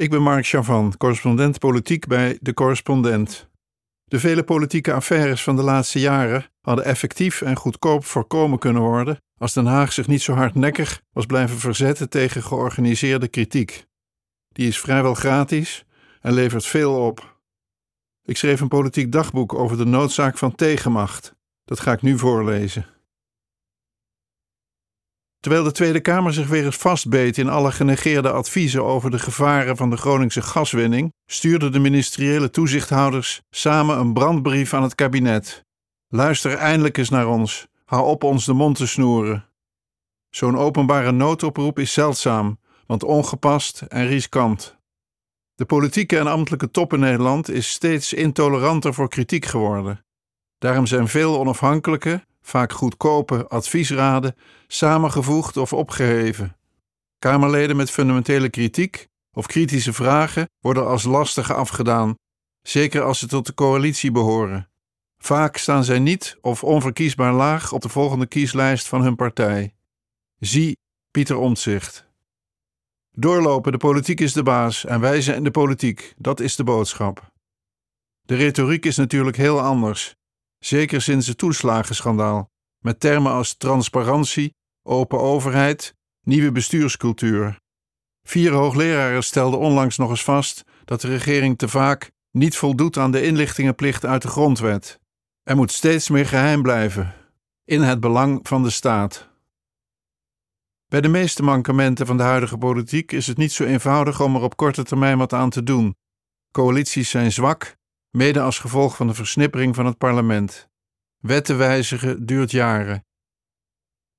Ik ben Mark Chavan, correspondent politiek bij De Correspondent. De vele politieke affaires van de laatste jaren hadden effectief en goedkoop voorkomen kunnen worden als Den Haag zich niet zo hardnekkig was blijven verzetten tegen georganiseerde kritiek. Die is vrijwel gratis en levert veel op. Ik schreef een politiek dagboek over de noodzaak van tegenmacht. Dat ga ik nu voorlezen. Terwijl de Tweede Kamer zich weer eens vastbeet in alle genegeerde adviezen over de gevaren van de Groningse gaswinning, stuurden de ministeriële toezichthouders samen een brandbrief aan het kabinet. Luister eindelijk eens naar ons. Hou op ons de mond te snoeren. Zo'n openbare noodoproep is zeldzaam, want ongepast en riskant. De politieke en ambtelijke top in Nederland is steeds intoleranter voor kritiek geworden. Daarom zijn veel onafhankelijke, vaak goedkope adviesraden samengevoegd of opgeheven. Kamerleden met fundamentele kritiek of kritische vragen worden als lastige afgedaan, zeker als ze tot de coalitie behoren. Vaak staan zij niet of onverkiesbaar laag op de volgende kieslijst van hun partij. Zie Pieter Omtzigt. Doorlopen, de politiek is de baas en wij zijn de politiek, dat is de boodschap. De retoriek is natuurlijk heel anders, zeker sinds het toeslagenschandaal, met termen als transparantie, open overheid, nieuwe bestuurscultuur. Vier hoogleraren stelden onlangs nog eens vast dat de regering te vaak niet voldoet aan de inlichtingenplicht uit de grondwet. Er moet steeds meer geheim blijven, in het belang van de staat. Bij de meeste mankementen van de huidige politiek is het niet zo eenvoudig om er op korte termijn wat aan te doen. Coalities zijn zwak, mede als gevolg van de versnippering van het parlement. Wetten wijzigen duurt jaren.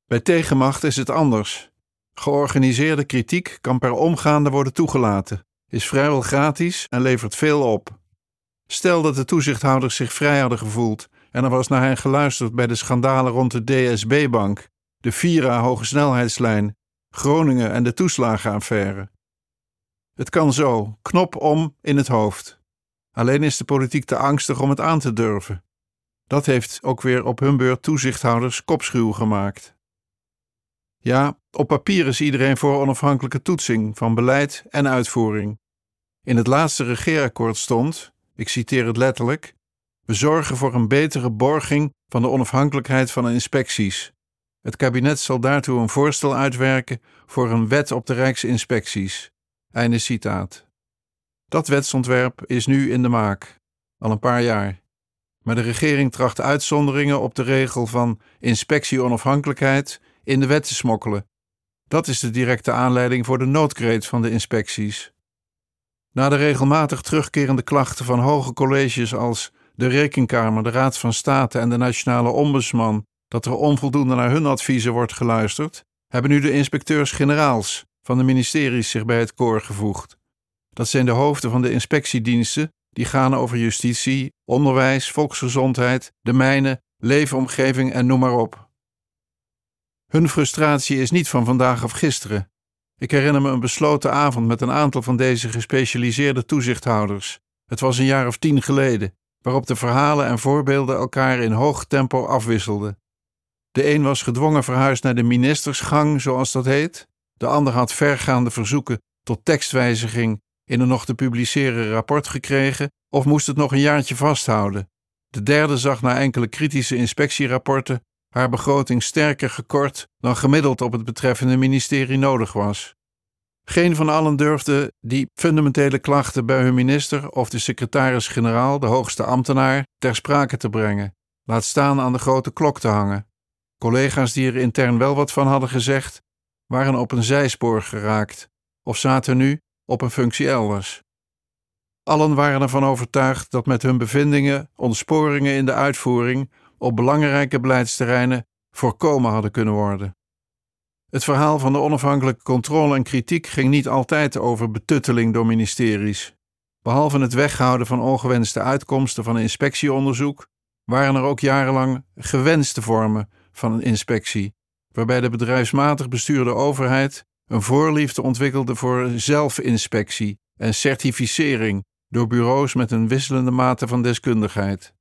Bij tegenmacht is het anders. Georganiseerde kritiek kan per omgaande worden toegelaten, is vrijwel gratis en levert veel op. Stel dat de toezichthouders zich vrij hadden gevoeld en er was naar hen geluisterd bij de schandalen rond de DSB-bank, de Vira hogesnelheidslijn, Groningen en de toeslagenaffaire. Het kan zo, knop om in het hoofd. Alleen is de politiek te angstig om het aan te durven. Dat heeft ook weer op hun beurt toezichthouders kopschuw gemaakt. Ja, op papier is iedereen voor onafhankelijke toetsing van beleid en uitvoering. In het laatste regeerakkoord stond, ik citeer het letterlijk: We zorgen voor een betere borging van de onafhankelijkheid van de inspecties. Het kabinet zal daartoe een voorstel uitwerken voor een wet op de Rijksinspecties. Einde citaat. Dat wetsontwerp is nu in de maak, al een paar jaar. Maar de regering tracht uitzonderingen op de regel van inspectie onafhankelijkheid in de wet te smokkelen. Dat is de directe aanleiding voor de noodkreet van de inspecties. Na de regelmatig terugkerende klachten van hoge colleges als de Rekenkamer, de Raad van State en de Nationale Ombudsman dat er onvoldoende naar hun adviezen wordt geluisterd, hebben nu de inspecteurs-generaals van de ministeries zich bij het koor gevoegd. Dat zijn de hoofden van de inspectiediensten die gaan over justitie, onderwijs, volksgezondheid, de mijnen, leefomgeving en noem maar op. Hun frustratie is niet van vandaag of gisteren. Ik herinner me een besloten avond met een aantal van deze gespecialiseerde toezichthouders. Het was een jaar of tien geleden, waarop de verhalen en voorbeelden elkaar in hoog tempo afwisselden. De een was gedwongen verhuisd naar de ministersgang, zoals dat heet. De ander had vergaande verzoeken tot tekstwijziging in een nog te publiceren rapport gekregen of moest het nog een jaartje vasthouden. De derde zag na enkele kritische inspectierapporten haar begroting sterker gekort dan gemiddeld op het betreffende ministerie nodig was. Geen van allen durfde die fundamentele klachten bij hun minister of de secretaris-generaal, de hoogste ambtenaar, ter sprake te brengen, laat staan aan de grote klok te hangen. Collega's die er intern wel wat van hadden gezegd, waren op een zijspoor geraakt of zaten nu op een functie elders. Allen waren ervan overtuigd dat met hun bevindingen ontsporingen in de uitvoering op belangrijke beleidsterreinen voorkomen hadden kunnen worden. Het verhaal van de onafhankelijke controle en kritiek ging niet altijd over betutteling door ministeries. Behalve het weghouden van ongewenste uitkomsten van inspectieonderzoek, waren er ook jarenlang gewenste vormen van een inspectie, waarbij de bedrijfsmatig bestuurde overheid een voorliefde ontwikkelde voor zelfinspectie en certificering door bureaus met een wisselende mate van deskundigheid.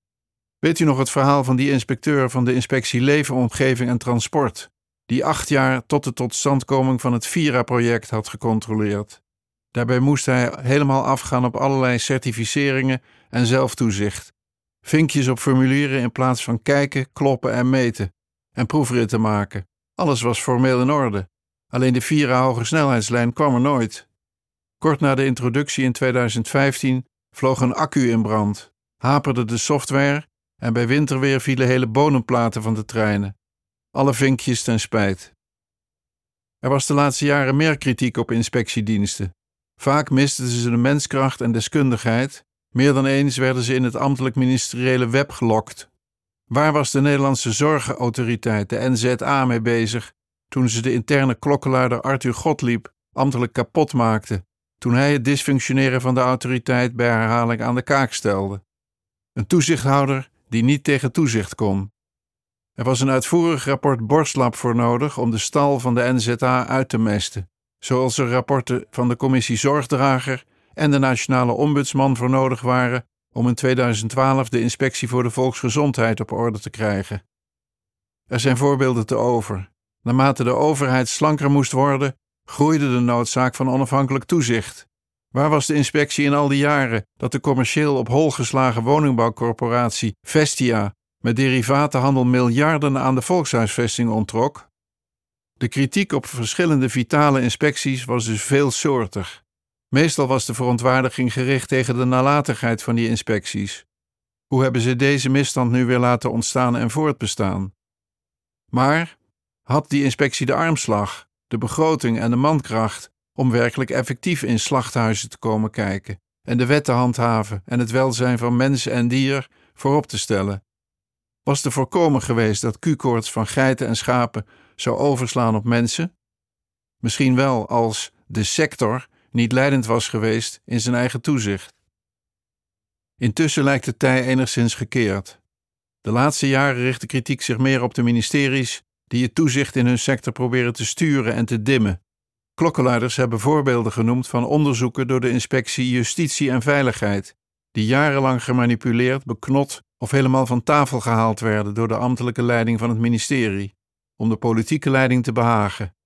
Weet u nog het verhaal van die inspecteur van de inspectie Leven, Omgeving en Transport, die acht jaar tot de totstandkoming van het Vira-project had gecontroleerd? Daarbij moest hij helemaal afgaan op allerlei certificeringen en zelftoezicht. Vinkjes op formulieren in plaats van kijken, kloppen en meten. En proefritten maken. Alles was formeel in orde. Alleen de vier hoge snelheidslijn kwam er nooit. Kort na de introductie in 2015 vloog een accu in brand, haperde de software en bij winterweer vielen hele bodemplaten van de treinen. Alle vinkjes ten spijt. Er was de laatste jaren meer kritiek op inspectiediensten. Vaak misten ze de menskracht en deskundigheid. Meer dan eens werden ze in het ambtelijk ministeriële web gelokt. Waar was de Nederlandse Zorgenautoriteit, de NZA, mee bezig toen ze de interne klokkenluider Arthur Gottlieb ambtelijk kapot maakte, toen hij het dysfunctioneren van de autoriteit bij herhaling aan de kaak stelde? Een toezichthouder die niet tegen toezicht kon. Er was een uitvoerig rapport Borstlap voor nodig om de stal van de NZA uit te mesten, zoals er rapporten van de Commissie Zorgdrager en de Nationale Ombudsman voor nodig waren om in 2012 de Inspectie voor de Volksgezondheid op orde te krijgen. Er zijn voorbeelden te over. Naarmate de overheid slanker moest worden, groeide de noodzaak van onafhankelijk toezicht. Waar was de inspectie in al die jaren dat de commercieel op hol geslagen woningbouwcorporatie Vestia met derivatenhandel miljarden aan de volkshuisvesting onttrok? De kritiek op verschillende vitale inspecties was dus veelsoortig. Meestal was de verontwaardiging gericht tegen de nalatigheid van die inspecties. Hoe hebben ze deze misstand nu weer laten ontstaan en voortbestaan? Maar had die inspectie de armslag, de begroting en de mankracht om werkelijk effectief in slachthuizen te komen kijken en de wet te handhaven en het welzijn van mens en dier voorop te stellen? Was te voorkomen geweest dat Q-koorts van geiten en schapen zou overslaan op mensen? Misschien wel als de sector niet leidend was geweest in zijn eigen toezicht. Intussen lijkt de tij enigszins gekeerd. De laatste jaren richt de kritiek zich meer op de ministeries die het toezicht in hun sector proberen te sturen en te dimmen. Klokkenluiders hebben voorbeelden genoemd van onderzoeken door de inspectie Justitie en Veiligheid, die jarenlang gemanipuleerd, beknot of helemaal van tafel gehaald werden door de ambtelijke leiding van het ministerie, om de politieke leiding te behagen.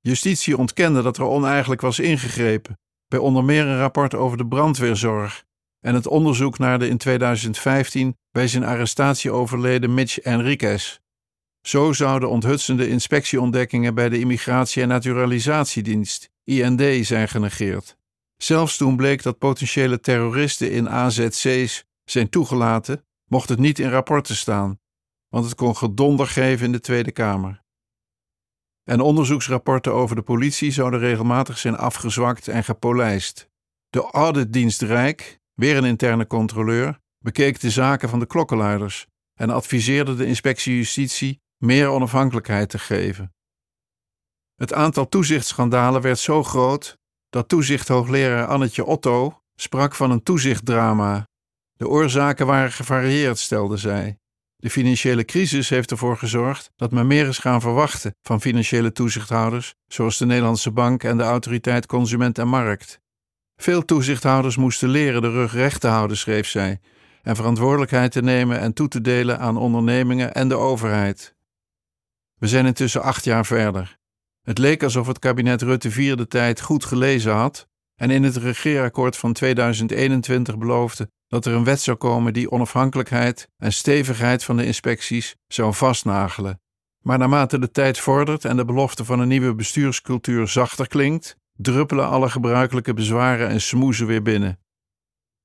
Justitie ontkende dat er oneigenlijk was ingegrepen, bij onder meer een rapport over de brandweerzorg en het onderzoek naar de in 2015 bij zijn arrestatie overleden Mitch Enriquez. Zo zouden onthutsende inspectieontdekkingen bij de Immigratie- en Naturalisatiedienst, IND, zijn genegeerd. Zelfs toen bleek dat potentiële terroristen in AZC's zijn toegelaten, mocht het niet in rapporten staan, want het kon gedonder geven in de Tweede Kamer. En onderzoeksrapporten over de politie zouden regelmatig zijn afgezwakt en gepolijst. De auditdienst Rijk, weer een interne controleur, bekeek de zaken van de klokkenluiders en adviseerde de inspectie justitie meer onafhankelijkheid te geven. Het aantal toezichtschandalen werd zo groot dat toezichthoogleraar Annetje Otto sprak van een toezichtdrama. De oorzaken waren gevarieerd, stelde zij. De financiële crisis heeft ervoor gezorgd dat men meer is gaan verwachten van financiële toezichthouders, zoals de Nederlandse Bank en de Autoriteit Consument en Markt. Veel toezichthouders moesten leren de rug recht te houden, schreef zij, en verantwoordelijkheid te nemen en toe te delen aan ondernemingen en de overheid. We zijn intussen acht jaar verder. Het leek alsof het kabinet Rutte IV de tijd goed gelezen had en in het regeerakkoord van 2021 beloofde dat er een wet zou komen die onafhankelijkheid en stevigheid van de inspecties zou vastnagelen. Maar naarmate de tijd vordert en de belofte van een nieuwe bestuurscultuur zachter klinkt, druppelen alle gebruikelijke bezwaren en smoezen weer binnen.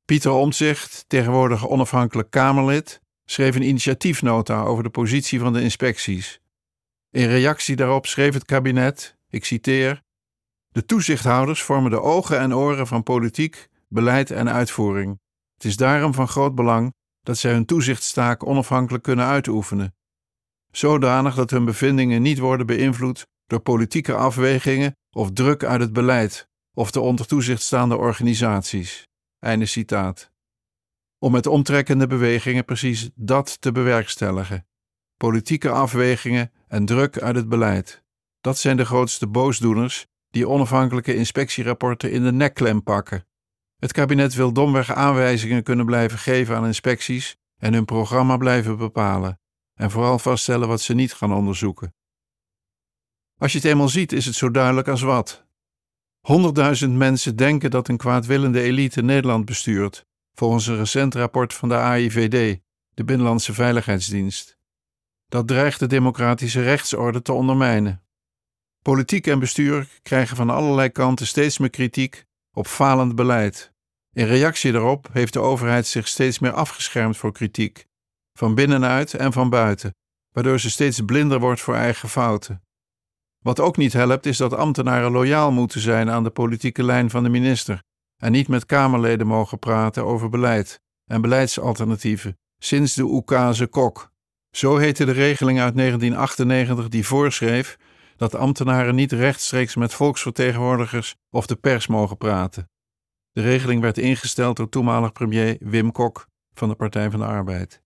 Pieter Omtzigt, tegenwoordig onafhankelijk Kamerlid, schreef een initiatiefnota over de positie van de inspecties. In reactie daarop schreef het kabinet, ik citeer: De toezichthouders vormen de ogen en oren van politiek, beleid en uitvoering. Het is daarom van groot belang dat zij hun toezichtstaak onafhankelijk kunnen uitoefenen, zodanig dat hun bevindingen niet worden beïnvloed door politieke afwegingen of druk uit het beleid of de onder toezicht staande organisaties. Einde citaat. Om met omtrekkende bewegingen precies dat te bewerkstelligen. Politieke afwegingen en druk uit het beleid. Dat zijn de grootste boosdoeners die onafhankelijke inspectierapporten in de nekklem pakken. Het kabinet wil domweg aanwijzingen kunnen blijven geven aan inspecties en hun programma blijven bepalen, en vooral vaststellen wat ze niet gaan onderzoeken. Als je het eenmaal ziet, is het zo duidelijk als wat. Honderdduizend mensen denken dat een kwaadwillende elite Nederland bestuurt, volgens een recent rapport van de AIVD, de Binnenlandse Veiligheidsdienst. Dat dreigt de democratische rechtsorde te ondermijnen. Politiek en bestuur krijgen van allerlei kanten steeds meer kritiek op falend beleid. In reactie daarop heeft de overheid zich steeds meer afgeschermd voor kritiek, van binnenuit en van buiten, waardoor ze steeds blinder wordt voor eigen fouten. Wat ook niet helpt, is dat ambtenaren loyaal moeten zijn aan de politieke lijn van de minister en niet met Kamerleden mogen praten over beleid en beleidsalternatieven, sinds de Oekase Kok. Zo heette de regeling uit 1998 die voorschreef dat ambtenaren niet rechtstreeks met volksvertegenwoordigers of de pers mogen praten. De regeling werd ingesteld door toenmalig premier Wim Kok van de Partij van de Arbeid.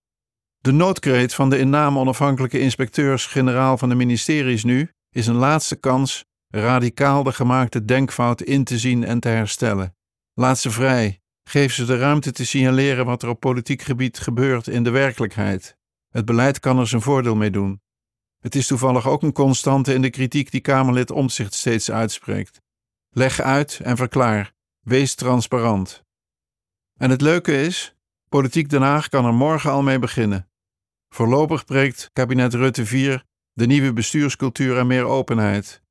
De noodkreet van de in naam onafhankelijke inspecteurs-generaal van de ministeries nu is een laatste kans radicaal de gemaakte denkfout in te zien en te herstellen. Laat ze vrij. Geef ze de ruimte te signaleren wat er op politiek gebied gebeurt in de werkelijkheid. Het beleid kan er zijn voordeel mee doen. Het is toevallig ook een constante in de kritiek die Kamerlid Omtzigt steeds uitspreekt. Leg uit en verklaar. Wees transparant. En het leuke is, Politiek Den Haag kan er morgen al mee beginnen. Voorlopig preekt kabinet Rutte 4 de nieuwe bestuurscultuur en meer openheid.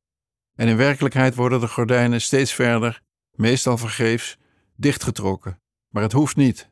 En in werkelijkheid worden de gordijnen steeds verder, meestal vergeefs, dichtgetrokken. Maar het hoeft niet.